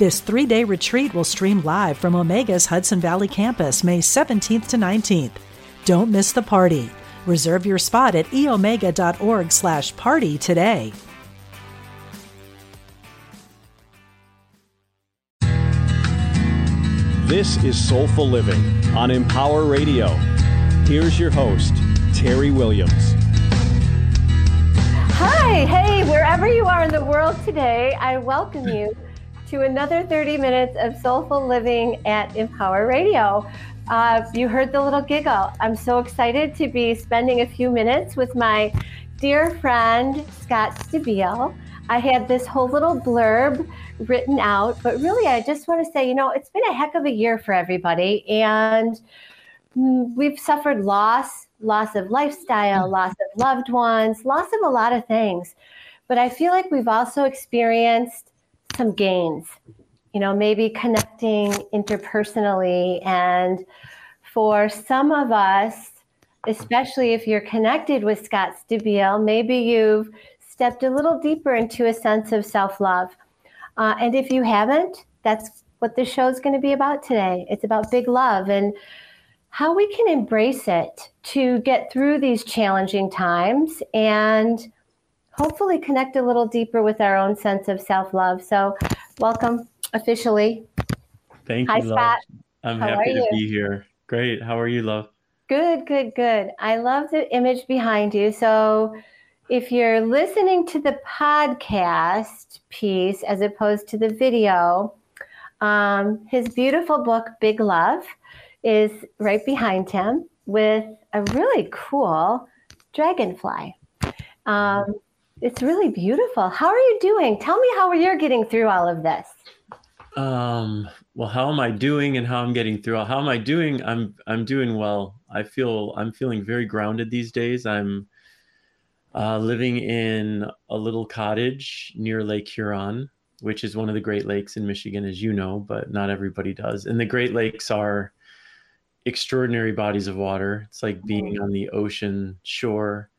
This three day retreat will stream live from Omega's Hudson Valley campus May 17th to 19th. Don't miss the party. Reserve your spot at eomega.org slash party today. This is Soulful Living on Empower Radio. Here's your host, Terry Williams. Hi, hey, wherever you are in the world today, I welcome you to another 30 minutes of soulful living at Empower Radio. Uh, you heard the little giggle. I'm so excited to be spending a few minutes with my dear friend, Scott Stabile. I had this whole little blurb written out, but really, I just want to say, you know, it's been a heck of a year for everybody. And mm, we've suffered loss, loss of lifestyle, loss of loved ones, loss of a lot of things. But I feel like we've also experienced some gains, you know, maybe connecting interpersonally. And for some of us, especially if you're connected with Scott Stabile, maybe you've stepped a little deeper into a sense of self love. Uh, and if you haven't, that's what this show is going to be about today. It's about big love and how we can embrace it to get through these challenging times and hopefully connect a little deeper with our own sense of self love. So, welcome officially. Thank Hi, you, love. Scott. I'm How happy to be here. Great. How are you, love? Good, good, good. I love the image behind you. So, if you're listening to the podcast piece as opposed to the video, um, his beautiful book, Big Love, is right behind him with a really cool dragonfly. Um, it's really beautiful. How are you doing? Tell me how you're getting through all of this. Um, well, how am I doing and how I'm getting through? How am I doing? I'm I'm doing well. I feel I'm feeling very grounded these days. I'm uh, living in a little cottage near Lake Huron, which is one of the Great Lakes in Michigan, as you know, but not everybody does. And the Great Lakes are extraordinary bodies of water. It's like being mm. on the ocean shore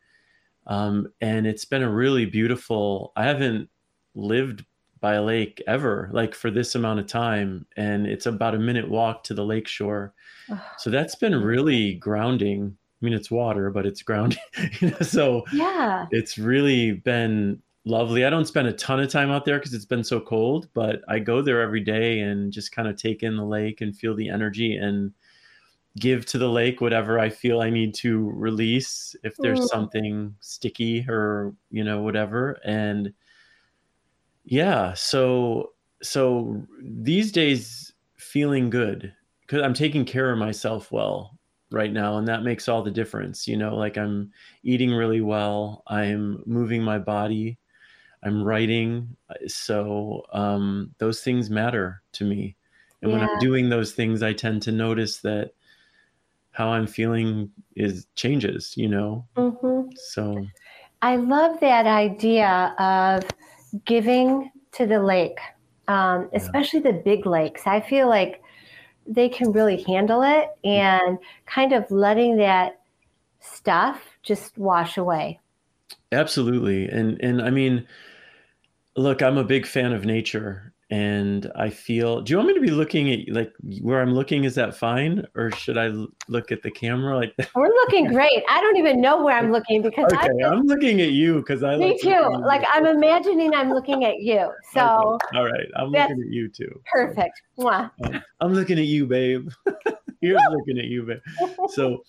um, and it's been a really beautiful, I haven't lived by a lake ever, like for this amount of time. And it's about a minute walk to the lake shore. So that's been really grounding. I mean, it's water, but it's grounding. you know, so yeah, it's really been lovely. I don't spend a ton of time out there because it's been so cold, but I go there every day and just kind of take in the lake and feel the energy and give to the lake whatever I feel I need to release if there's mm. something sticky or you know whatever and yeah so so these days feeling good cuz I'm taking care of myself well right now and that makes all the difference you know like I'm eating really well I'm moving my body I'm writing so um those things matter to me and yeah. when I'm doing those things I tend to notice that how I'm feeling is changes, you know? Mm-hmm. So I love that idea of giving to the lake, um, especially yeah. the big lakes. I feel like they can really handle it and kind of letting that stuff just wash away. Absolutely. And and I mean look, I'm a big fan of nature and I feel. Do you want me to be looking at like where I'm looking? Is that fine, or should I look at the camera like that? We're looking great. I don't even know where I'm looking because okay, I am looking at you because I. Me too. Like I'm imagining I'm looking at you. So. Okay. All right, I'm looking at you too. Perfect. Um, I'm looking at you, babe. You're looking at you, babe. So,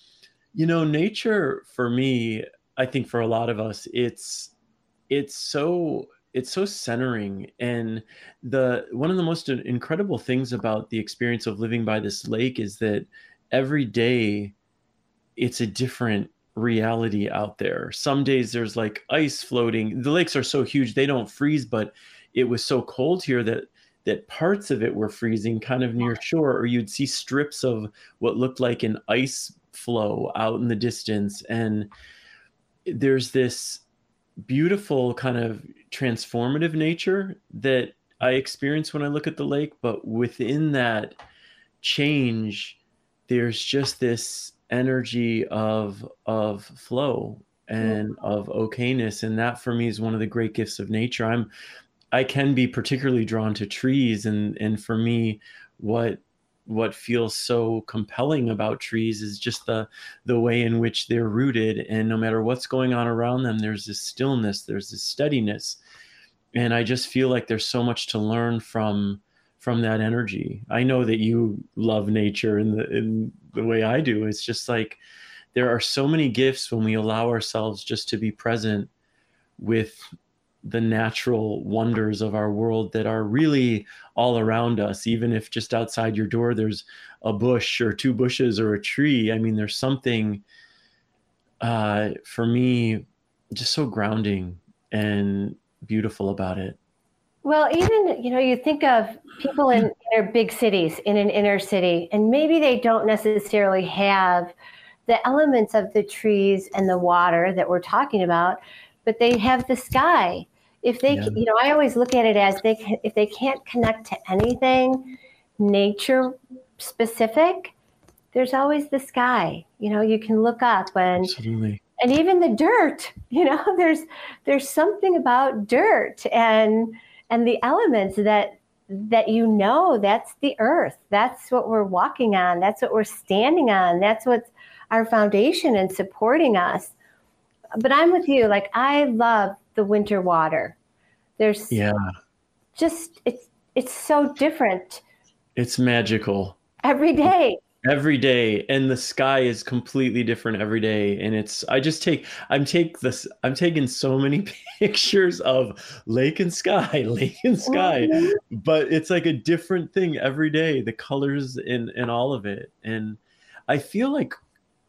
you know, nature for me, I think for a lot of us, it's it's so it's so centering. And the one of the most incredible things about the experience of living by this lake is that every day it's a different reality out there. Some days there's like ice floating. The lakes are so huge they don't freeze but it was so cold here that that parts of it were freezing kind of near shore or you'd see strips of what looked like an ice floe out in the distance. And there's this beautiful kind of transformative nature that I experience when I look at the lake but within that change there's just this energy of of flow and of okayness. And that for me is one of the great gifts of nature. I'm i can be particularly drawn to trees. And and for me what what feels so compelling about trees is just the the way in which they're rooted and no matter what's going on around them there's this stillness there's this steadiness. And i just feel like there's so much to learn from from that energy. I know that you love nature in the in the way i do. It's just like there are so many gifts when we allow ourselves just to be present with the natural wonders of our world that are really all around us. Even if just outside your door there's a bush or two bushes or a tree. I mean there's something uh, for me just so grounding and beautiful about it. Well even you know you think of people in their big cities in an inner city and maybe they don't necessarily have the elements of the trees and the water that we're talking about, but they have the sky. If they, yeah. you know, I always look at it as they, if they can't connect to anything nature specific, there's always the sky. You know, you can look up and, Absolutely. and even the dirt. You know, there's there's something about dirt and and the elements that that you know that's the earth. That's what we're walking on. That's what we're standing on. That's what's our foundation and supporting us. But I'm with you. Like I love the winter water. There's yeah, just it's it's so different. It's magical every day every day and the sky is completely different every day and it's i just take i'm take this i'm taking so many pictures of lake and sky lake and sky mm-hmm. but it's like a different thing every day the colors and and all of it and i feel like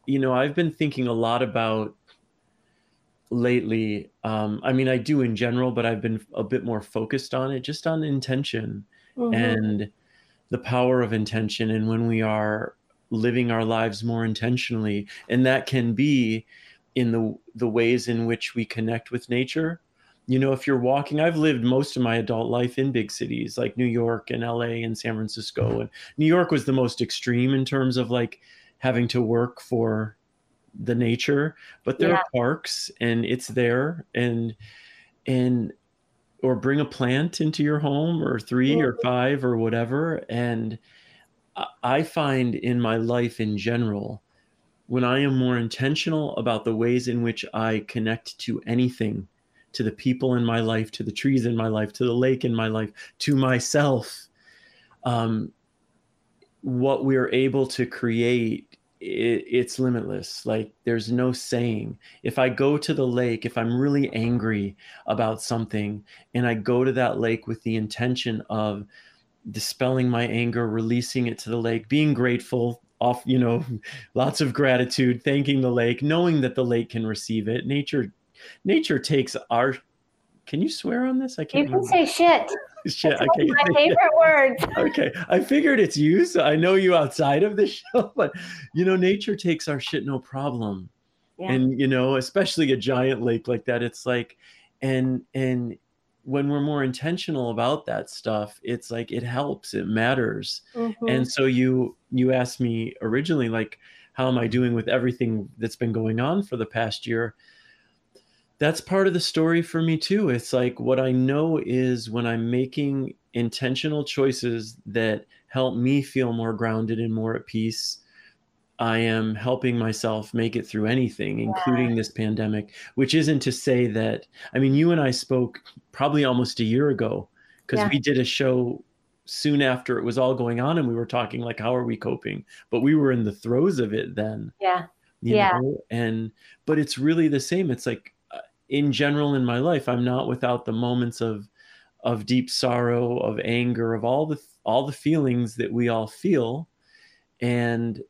you know, I've been thinking a lot about lately. Um, I mean, I do in general, but I've been a bit more focused on it, just on intention mm-hmm. and the power of intention. And when we are living our lives more intentionally, and that can be in the the ways in which we connect with nature. You know, if you're walking, I've lived most of my adult life in big cities like New York and LA and San Francisco. And New York was the most extreme in terms of like having to work for the nature but there yeah. are parks and it's there and and or bring a plant into your home or three or five or whatever and i find in my life in general when i am more intentional about the ways in which i connect to anything to the people in my life to the trees in my life to the lake in my life to myself um, what we're able to create it, it's limitless. Like there's no saying. If I go to the lake, if I'm really angry about something and I go to that lake with the intention of dispelling my anger, releasing it to the lake, being grateful, off, you know, lots of gratitude, thanking the lake, knowing that the lake can receive it. Nature nature takes our can you swear on this? I can't. You can remember. say shit. shit. That's okay. my favorite words. okay, I figured it's you. So I know you outside of the show, but you know, nature takes our shit no problem. Yeah. And you know, especially a giant lake like that, it's like, and and when we're more intentional about that stuff, it's like it helps. It matters. Mm-hmm. And so you you asked me originally, like, how am I doing with everything that's been going on for the past year? That's part of the story for me too. It's like what I know is when I'm making intentional choices that help me feel more grounded and more at peace, I am helping myself make it through anything, including this pandemic, which isn't to say that, I mean, you and I spoke probably almost a year ago because yeah. we did a show soon after it was all going on and we were talking like, how are we coping? But we were in the throes of it then. Yeah. yeah. Know? And, but it's really the same. It's like, in general in my life i'm not without the moments of of deep sorrow of anger of all the all the feelings that we all feel and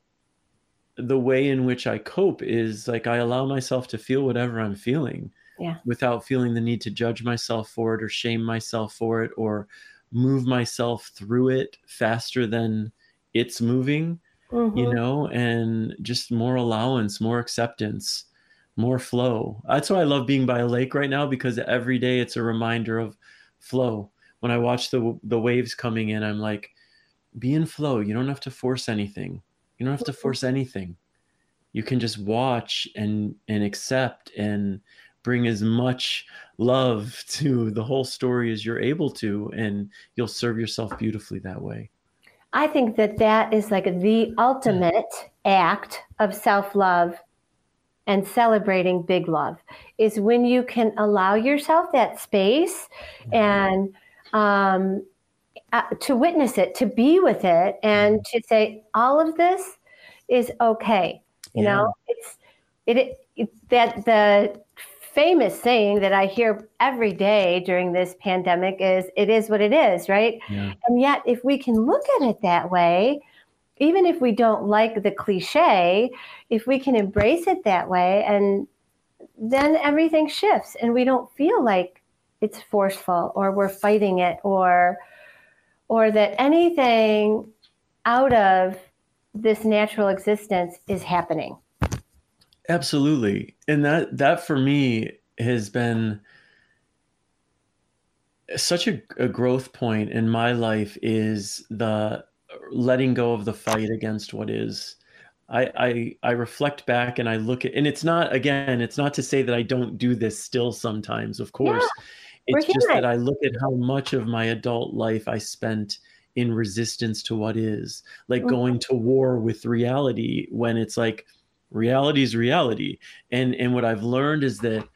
the way in which i cope is like i allow myself to feel whatever i'm feeling yeah. without feeling the need to judge myself for it or shame myself for it or move myself through it faster than it's moving, Mhm. you know, and just more allowance, more acceptance, more flow. That's why I love being by a lake right now because every day it's a reminder of flow. When I watch the the waves coming in, I'm like, be in flow. You don't have to force anything. You don't have to force anything. You can just watch and and accept and bring as much love to the whole story as you're able to and you'll serve yourself beautifully that way. I think that that is like the ultimate act of self love and celebrating big love is when you can allow yourself that space and um, uh, to witness it, to be with it, and to say all of this is okay. You Yeah. know, it's it, it, it that the famous saying that I hear every day during this pandemic is "it is what it is," right? Yeah. And yet, if we can look at it that way, even if we don't like the cliche, if we can embrace it that way, and then everything shifts and we don't feel like it's forceful or we're fighting it or or that anything out of this natural existence is happening. Absolutely. And that that for me has been such a, a growth point in my life is the letting go of the fight against what is. I, I I reflect back and I look at and it's not again, it's not to say that I don't do this still sometimes, of course. we're it's just that I look at how much of my adult life I spent in resistance to what is, like Mhm. going to war with reality when it's like reality is reality. And and what I've learned is that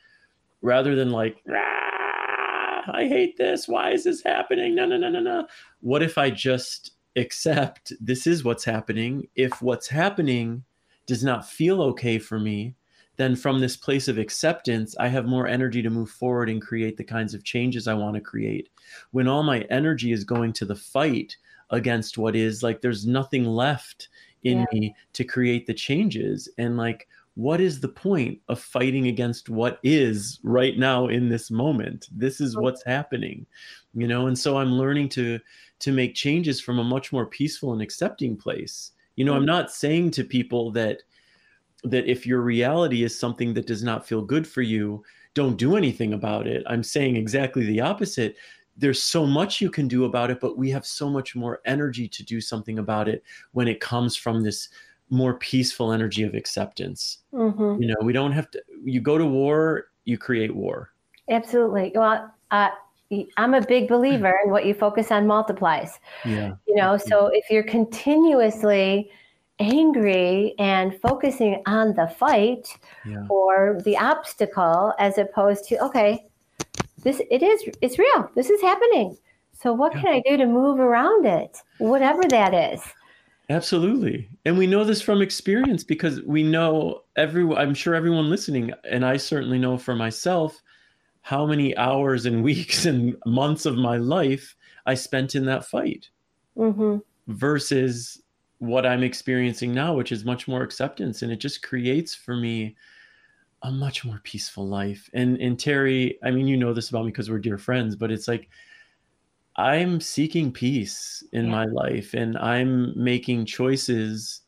rather than like "Ah, I hate this, why is this happening? No, no, no, no, no. What if I just accept this is what's happening? If what's happening does not feel okay for me, then from this place of acceptance, I have more energy to move forward and create the kinds of changes I want to create. When all my energy is going to the fight against what is, like there's nothing left in Yeah. me to create the changes. And like, what is the point of fighting against what is right now in this moment? This is what's happening, you know? And so I'm learning to to make changes from a much more peaceful and accepting place. You know, I'm mm-hmm. not saying to people that that if your reality is something that does not feel good for you, don't do anything about it. I'm saying exactly the opposite. There's so much you can do about it, but we have so much more energy to do something about it when it comes from this more peaceful energy of acceptance. hmm You know, we don't have to, you go to war, you create war. Absolutely. Well, uh, I'm a big believer in what you focus on multiplies. Yeah. You know, so if you're continuously angry and focusing on the fight Yeah. or the obstacle as opposed to, okay, this it is it's real. This is happening. So what Yeah. can I do to move around it? Whatever that is. Absolutely. And we know this from experience because we know every I'm sure everyone listening and I certainly know for myself how many hours and weeks and months of my life I spent in that fight hmm versus what I'm experiencing now which is much more acceptance and it just creates for me a much more peaceful life. And and Terry, I mean you know this about me because we're dear friends, but it's like I'm seeking peace in Yeah. my life and I'm making choices,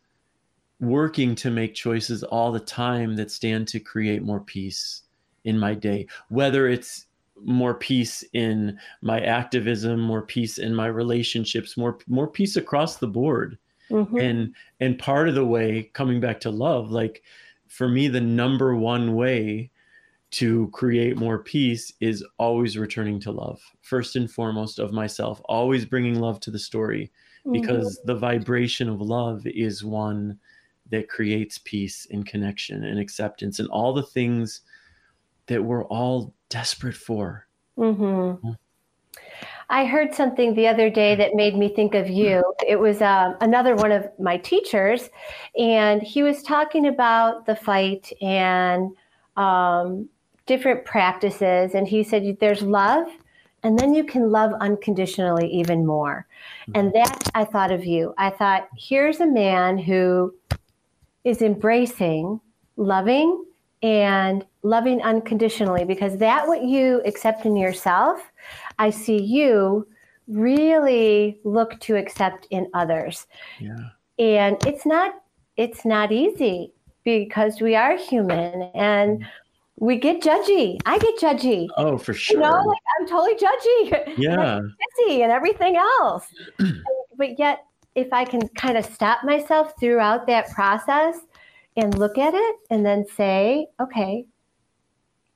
working to make choices all the time that stand to create more peace in my day, whether it's more peace in my activism, more peace in my relationships, more more peace across the board. hmm And and part of the way coming back to love, like for me the number one way to create more peace is always returning to love. First and foremost of myself always bringing love to the story because the vibration of love is one that creates peace and connection and acceptance and all the things that we're all desperate for. Hmm I heard something the other day that made me think of you. It was um, another one of my teachers, and he was talking about the fight and um, different practices. And he said, There's love, and then you can love unconditionally even more. And that I thought of you. I thought, here's a man who is embracing loving and loving unconditionally because that what you accept in yourself i see you really look to accept in others. Yeah. And it's not it's not easy because we are human and Mm. We get judgy. I get judgy. Oh, for sure. You know, like I'm totally judgy. yeah. busy and everything else. but yet, if I can kind of stop myself throughout that process and look at it and then say, okay,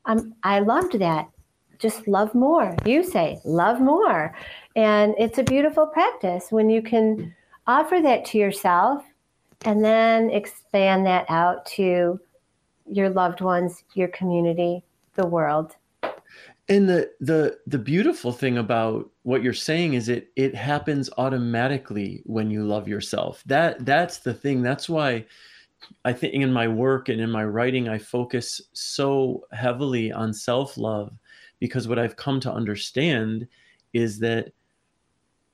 I'm, I loved that. Just love more. You say, love more. And it's a beautiful practice when you can mm. offer that to yourself and then expand that out to your loved ones, your community, the world. And the the the beautiful thing about what you're saying is it it happens automatically when you love yourself. That that's the thing. That's why I think in my work and in my writing I focus so heavily on self-love because what I've come to understand is that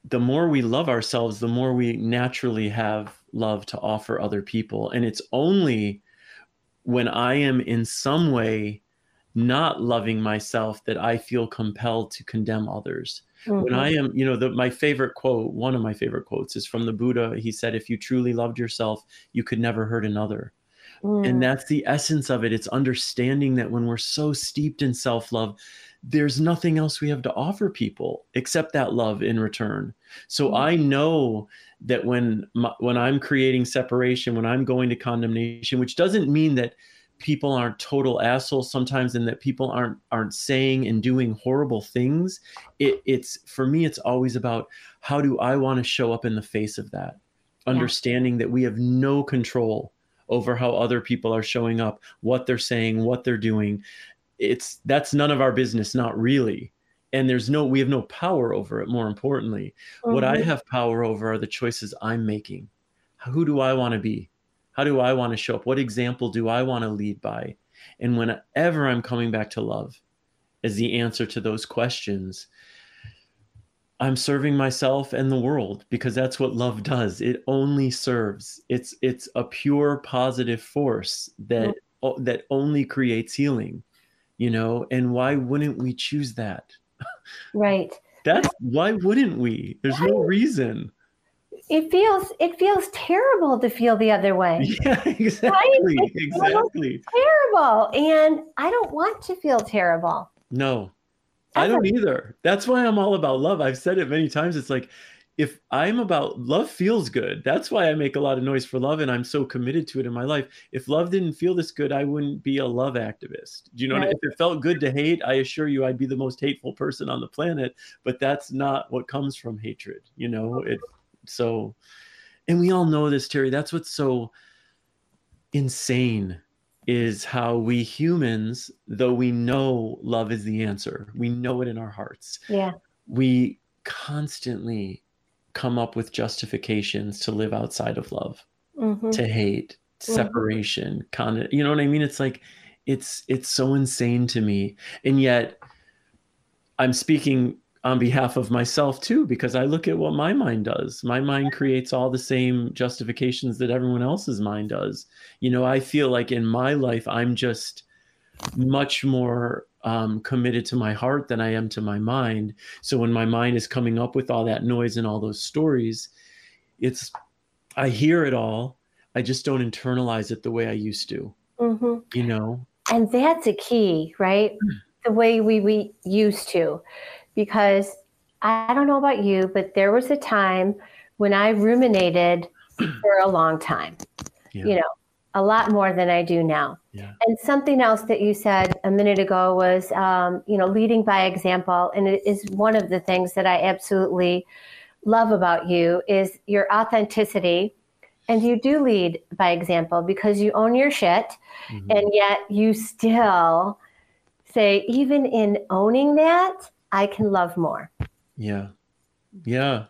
the more we love ourselves, the more we naturally have love to offer other people. And it's only when I am in some way not loving myself that I feel compelled to condemn others. When I am, you know, the, my favorite quote, one of my favorite quotes is from the Buddha. He said, If you truly loved yourself, you could never hurt another. Mm. And that's the essence of it. It's understanding that when we're so steeped in self love, there's nothing else we have to offer people except that love in return. So Mhm. I know that when my, when I'm creating separation, when I'm going to condemnation, which doesn't mean that people aren't total assholes sometimes and that people aren't aren't saying and doing horrible things. It, it's for me it's always about how do i want to show up in the face of that? Yeah. understanding that we have no control over how other people are showing up what they're saying what they're doing. It's that's none of our business not really and there's no we have no power over it more importantly. What i Mhm. have power over are the choices i'm making. Who do i want to be? How do i want to show up? What example do i want to lead by? And whenever i'm coming back to love as the answer to those questions. I'm serving myself and the world because that's what love does. It only serves. It's it's a pure positive force that o- that only creates healing you know? And why wouldn't we choose that Right. that's why wouldn't we? There's no reason. It feels it feels terrible to feel the other way. yeah exactly It's exactly Terrible. And I don't want to feel terrible. no. I don't either. That's why i'm all about love. I've said it many times. It's like if i'm about love feels good. That's why i make a lot of noise for love and i'm so committed to it in my life. If love didn't feel this good i wouldn't be a love activist. Do you know what I- Right. if it felt good to hate i assure you i'd be the most hateful person on the planet but that's not what comes from hatred you know? It so and we all know this terry. That's what's so insane is how we humans though we know love is the answer we know it in our hearts Yeah. we constantly come up with justifications to live outside of love Mhm. to hate Mhm. separation con you know what i mean? It's like it's it's so insane to me. And yet i'm speaking on behalf of myself too because i look at what my mind does. My mind creates all the same justifications that everyone else's mind does. You know i feel like in my life i'm just much more um, committed to my heart than i am to my mind so when my mind is coming up with all that noise and all those stories it's i hear it all i just don't internalize it the way i used to Mhm. you know And that's a key, right? The way we, we used to. Because I don't know about you, but there was a time when I ruminated for a long time, Yeah. you know, a lot more than I do now. Yeah. And something else that you said a minute ago was, um, you know, leading by example. And it is one of the things that I absolutely love about you is your authenticity. And you do lead by example because you own your shit Mhm. and yet you still say even in owning that i can love more Yeah. Yeah.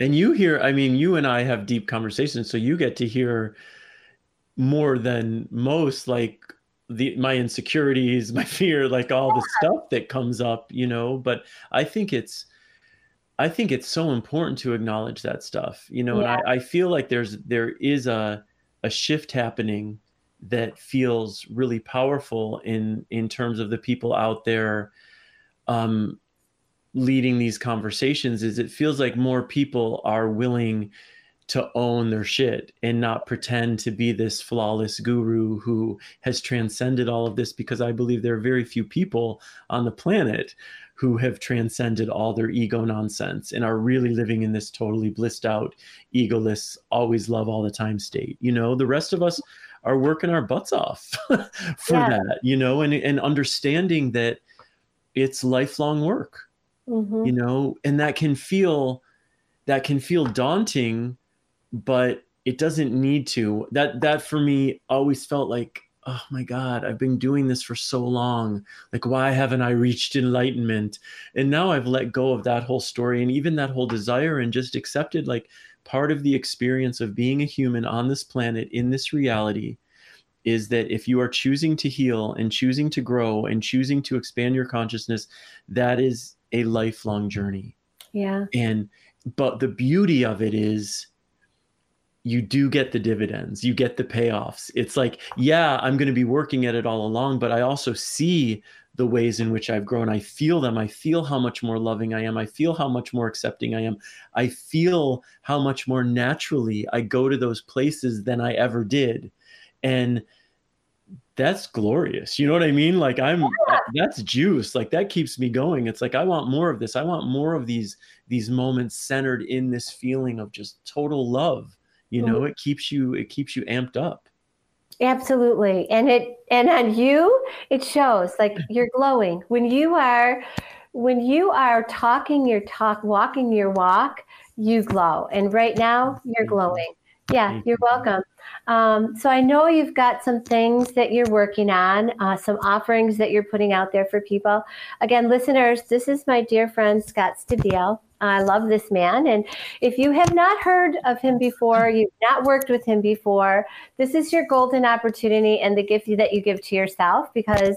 And you hear, I mean, you and I have deep conversations, so you get to hear more than most, like the my insecurities, my fear, like all the stuff that comes up, you know. But I think it's I think it's so important to acknowledge that stuff, you know, and I, I feel like there's there is a a shift happening that feels really powerful in in terms of the people out there um leading these conversations is it feels like more people are willing to own their shit and not pretend to be this flawless guru who has transcended all of this because I believe there are very few people on the planet who have transcended all their ego nonsense and are really living in this totally blissed out, egoless, always love all the time state. You know, the rest of us are working our butts off for yeah. that, you know, and, and understanding that it's lifelong work, mm-hmm. you know, and that can feel that can feel daunting, but it doesn't need to. That that for me always felt like oh my God, I've been doing this for so long. Like, why haven't I reached enlightenment? And now I've let go of that whole story and even that whole desire and just accepted like part of the experience of being a human on this planet in this reality is that if you are choosing to heal and choosing to grow and choosing to expand your consciousness, that is a lifelong journey. Yeah. And, but the beauty of it is, you do get the dividends, you get the payoffs. It's like, yeah, I'm going to be working at it all along, but I also see the ways in which I've grown. I feel them. I feel how much more loving I am. I feel how much more accepting I am. I feel how much more naturally I go to those places than I ever did. And that's glorious. You know what I mean? Like I'm yeah. that's juice. Like that keeps me going. It's like I want more of this. I want more of these these moments centered in this feeling of just total love you know mm-hmm. it keeps you it keeps you amped up. Absolutely. And it and on you it shows like you're glowing. When you are when you are talking your talk walking your walk you glow. And right now you're glowing. Yeah you're welcome. Um, so i know you've got some things that you're working on uh, some offerings that you're putting out there for people. Again listeners this is my dear friend scott stabile I love this man. And if you have not heard of him before, you've not worked with him before, this is your golden opportunity and the gift that you give to yourself because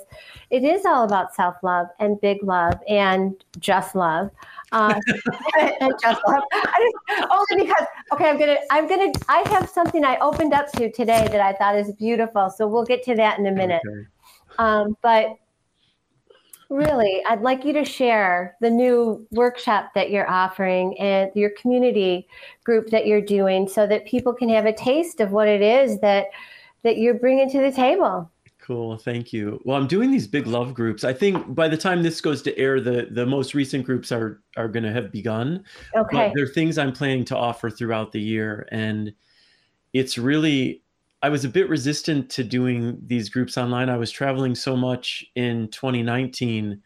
it is all about self love and big love and just love. Uh, and just love. Just, only because okay, I'm gonna I'm gonna I have something I opened up to today that I thought is beautiful. So we'll get to that in a minute. Okay. Um, but Really, I'd like you to share the new workshop that you're offering and your community group that you're doing so that people can have a taste of what it is that that you're bringing to the table. Cool, thank you. Well, I'm doing these big love groups. I think by the time this goes to air, the the most recent groups are are going to have begun. Okay. But there are things I'm planning to offer throughout the year, and it's really I was a bit resistant to doing these groups online. I was traveling so much in 2019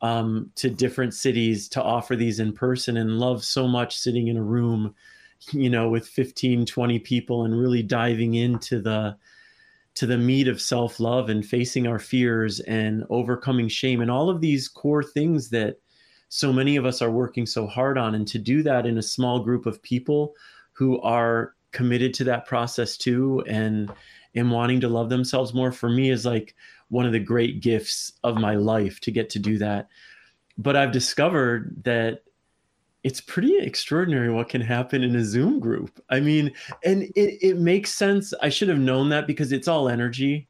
um, to different cities to offer these in person and love so much sitting in a room, you know, with 15, 20 people and really diving into the to the meat of self-love and facing our fears and overcoming shame and all of these core things that so many of us are working so hard on and to do that in a small group of people who are committed to that process too and and wanting to love themselves more for me is like one of the great gifts of my life to get to do that. But i've discovered that it's pretty extraordinary what can happen in a zoom group. I mean and it, it makes sense. I should have known that because it's all energy.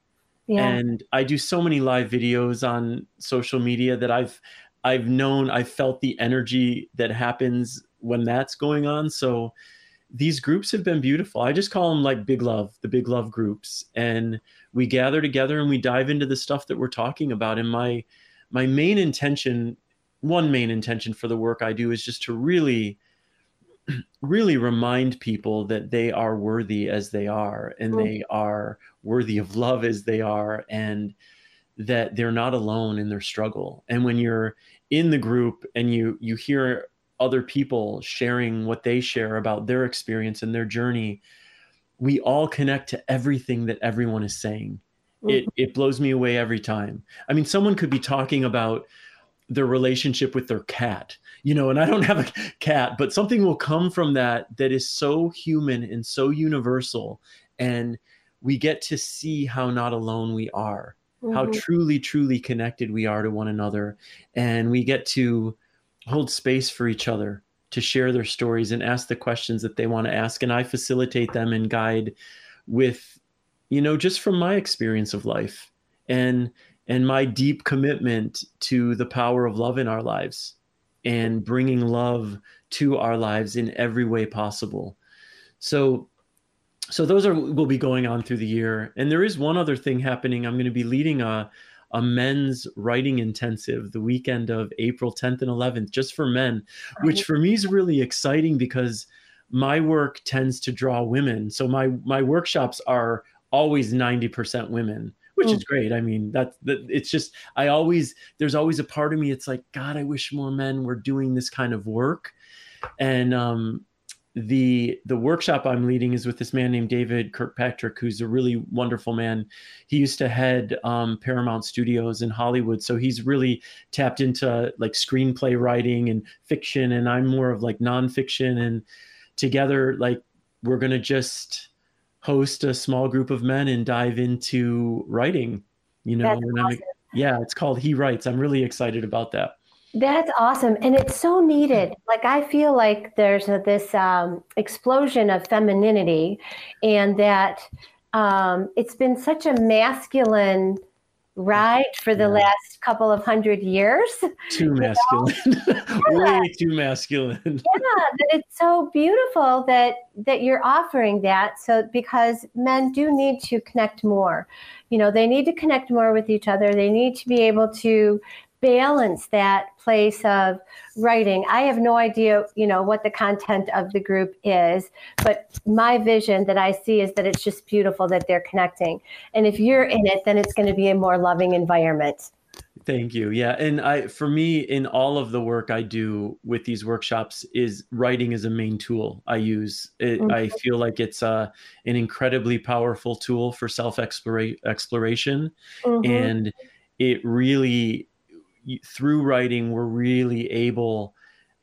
Yeah. and i do so many live videos on social media that i've i've known i've felt the energy that happens when that's going on. So these groups have been beautiful. I just call them like big love, the big love groups. And we gather together and we dive into the stuff that we're talking about. And my my main intention, one main intention for the work I do is just to really really remind people that they are worthy as they are and mm-hmm. they are worthy of love as they are and that they're not alone in their struggle. And when you're in the group and you you hear other people sharing what they share about their experience and their journey, we all connect to everything that everyone is saying. Mm-hmm. It it blows me away every time. I mean, someone could be talking about their relationship with their cat, you know, and I don't have a cat, but something will come from that that is so human and so universal. And we get to see how not alone we are, mm-hmm. how truly, truly connected we are to one another. And we get to hold space for each other to share their stories and ask the questions that they want to ask. And i facilitate them and guide with you know just from my experience of life and and my deep commitment to the power of love in our lives and bringing love to our lives in every way possible. So so those are will be going on through the year. And there is one other thing happening. I'm going to be leading a a men's writing intensive the weekend of april 10th and 11th just for men which for me is really exciting because my work tends to draw women. So my my workshops are always 90% women which is mm. great. I mean that's that it's just i always there's always a part of me it's like god i wish more men were doing this kind of work. And um the the workshop I'm leading is with this man named David Kirkpatrick, who's a really wonderful man. He used to head um, Paramount Studios in Hollywood, so he's really tapped into like screenplay writing and fiction, and I'm more of like nonfiction. And together, like we're gonna just host a small group of men and dive into writing. You know, awesome. yeah, it's called He Writes. I'm really excited about that. That's awesome. And it's so needed. Like, I feel like there's a, this um, explosion of femininity, and that um, it's been such a masculine ride for the yeah. last couple of hundred years. Too masculine. Way too masculine. yeah, that it's so beautiful that that you're offering that. So because men do need to connect more. You know, they need to connect more with each other. They need to be able to balance that place of writing. I have no idea, you know, what the content of the group is, but my vision that I see is that it's just beautiful that they're connecting. And if you're in it, then it's going to be a more loving environment. Thank you. Yeah, and I for me in all of the work I do with these workshops is writing is a main tool I use. It, mm-hmm. I feel like it's uh, an incredibly powerful tool for self exploration, mm-hmm. and it really through writing, we're really able,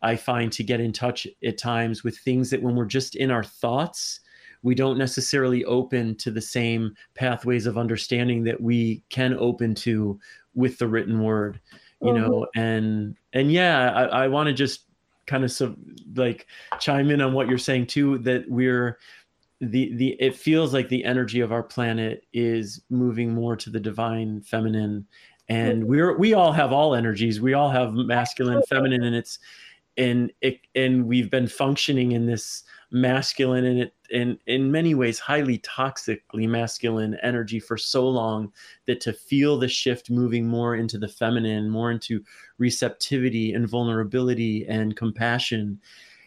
I find, to get in touch at times with things that when we're just in our thoughts, we don't necessarily open to the same pathways of understanding that we can open to with the written word you mm-hmm. know and and yeah i, I want to just kind of so, like chime in on what you're saying too that we're the the it feels like the energy of our planet is moving more to the divine feminine and we're we all have all energies. We all have masculine feminine and it's and it and we've been functioning in this masculine and it and in many ways highly toxically masculine energy for so long that to feel the shift moving more into the feminine more into receptivity and vulnerability and compassion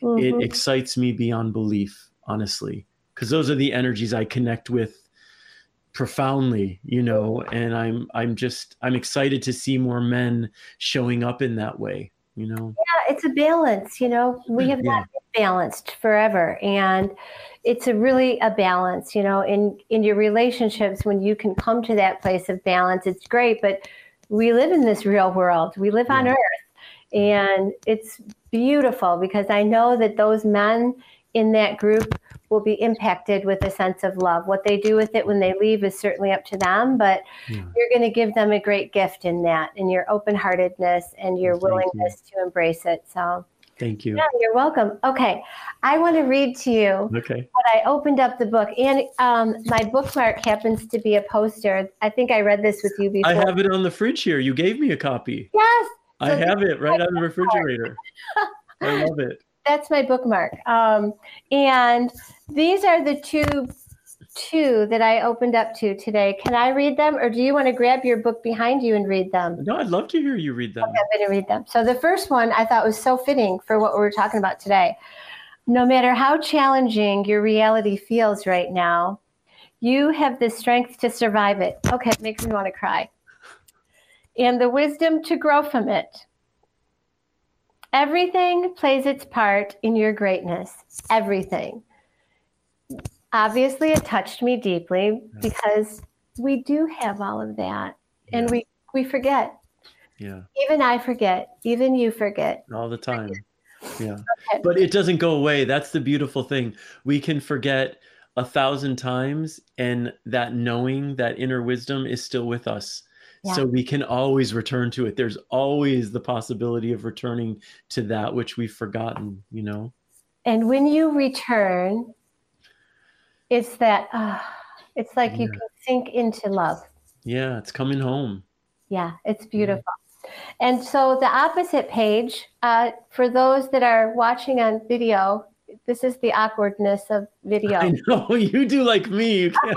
mm-hmm. it excites me beyond belief honestly because those are the energies i connect with profoundly you know and i'm i'm just i'm excited to see more men showing up in that way you know yeah it's a balance you know we hmm, have yeah. not been balanced forever and it's a really a balance you know in in your relationships when you can come to that place of balance it's great but we live in this real world we live yeah. on earth and it's beautiful because i know that those men in that group will be impacted with a sense of love. What they do with it when they leave is certainly up to them, but yeah. you're going to give them a great gift in that, in your open heartedness and your willingness you. to embrace it. So, thank you. Yeah, you're welcome. Okay, I want to read to you. Okay. But I opened up the book, and um, my bookmark happens to be a poster. I think I read this with you before. I have it on the fridge here. You gave me a copy. Yes. So I have it right on the refrigerator. I love it that's my bookmark. Um, and these are the two two that I opened up to today. Can I read them, or do you want to grab your book behind you and read them? No, I'd love to hear you read them. Okay, I'm going to read them. So the first one I thought was so fitting for what we're talking about today. No matter how challenging your reality feels right now, you have the strength to survive it. Okay, it makes me want to cry. And the wisdom to grow from it. Everything plays its part in your greatness. Everything. Obviously, it touched me deeply because we do have all of that, yeah. and we we forget. Yeah. Even I forget. Even you forget. All the time. Yeah. Okay. But it doesn't go away. That's the beautiful thing. We can forget a thousand times, and that knowing, that inner wisdom is still with us. So we can always return to it. There's always the possibility of returning to that which we've forgotten, you know? And when you return, it's that, uh, it's like yeah. you can sink into love. Yeah, it's coming home. Yeah, it's beautiful. And so the opposite page, uh, for those that are watching on video, this is the awkwardness of video. I know you do like me. You can't...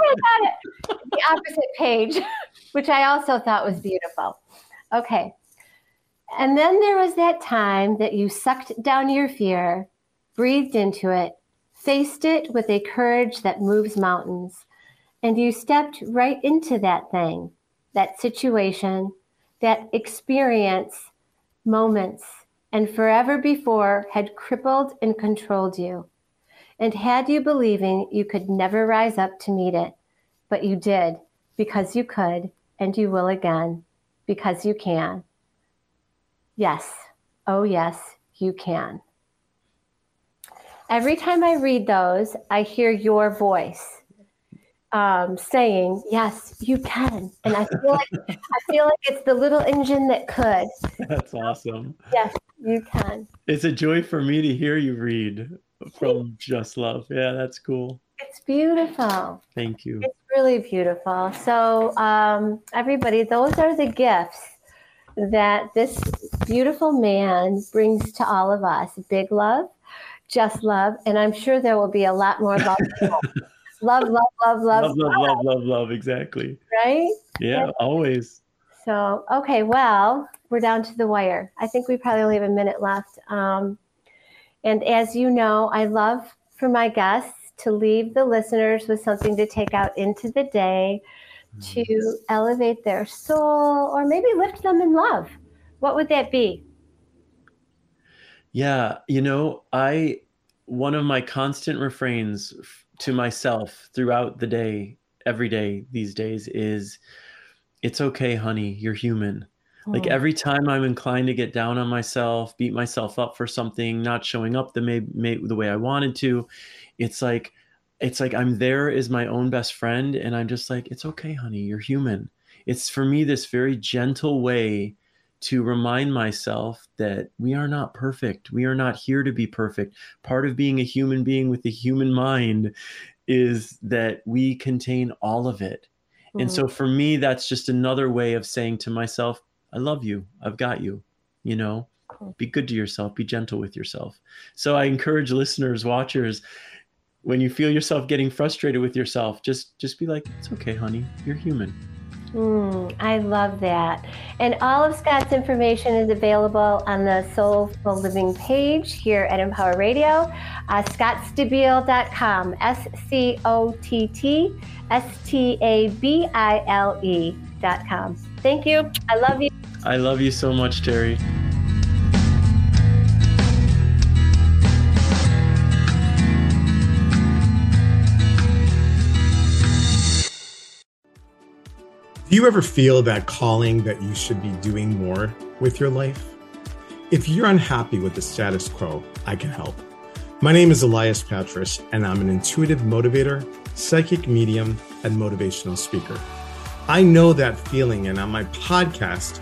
the opposite page, which I also thought was beautiful. Okay. And then there was that time that you sucked down your fear, breathed into it, faced it with a courage that moves mountains, and you stepped right into that thing, that situation, that experience, moments, and forever before had crippled and controlled you, and had you believing you could never rise up to meet it. But you did, because you could, and you will again, because you can. Yes, oh yes, you can. Every time I read those, I hear your voice um, saying, "Yes, you can," and I feel like I feel like it's the little engine that could. That's awesome. Yes, you can. It's a joy for me to hear you read from Just Love. Yeah, that's cool. It's beautiful. Thank you. It's really beautiful. So, um, everybody, those are the gifts that this beautiful man brings to all of us. Big love, just love, and I'm sure there will be a lot more love. love, love, love, love, love, love, love, love, love. Exactly. Right? Yeah, yeah, always. So, okay, well, we're down to the wire. I think we probably only have a minute left. Um, and as you know, I love for my guests to leave the listeners with something to take out into the day to mm-hmm. elevate their soul or maybe lift them in love. What would that be? Yeah, you know, I one of my constant refrains to myself throughout the day, every day these days is it's okay, honey, you're human. Oh. Like every time I'm inclined to get down on myself, beat myself up for something, not showing up the may, may, the way I wanted to, it's like it's like I'm there as my own best friend and I'm just like it's okay, honey, you're human. It's for me this very gentle way to remind myself that we are not perfect. We are not here to be perfect. Part of being a human being with a human mind is that we contain all of it. Mm-hmm. And so mm-hmm. for me, that's just another way of saying to myself, I love you. I've got you. You know, be good to yourself, be gentle with yourself. So I encourage listeners, watchers, when you feel yourself getting frustrated with yourself, just just be like, it's okay, honey. You're human. Mm, I love that. And all of Scott's information is available on the Soulful Living page here at Empower Radio. Uh, ScottStabile.com, S C O T T S T A B I L E.com. Thank you. I love you. I love you so much, Terry. Do you ever feel that calling that you should be doing more with your life? If you're unhappy with the status quo, I can help. My name is Elias Patras, and I'm an intuitive motivator, psychic medium, and motivational speaker. I know that feeling, and on my podcast,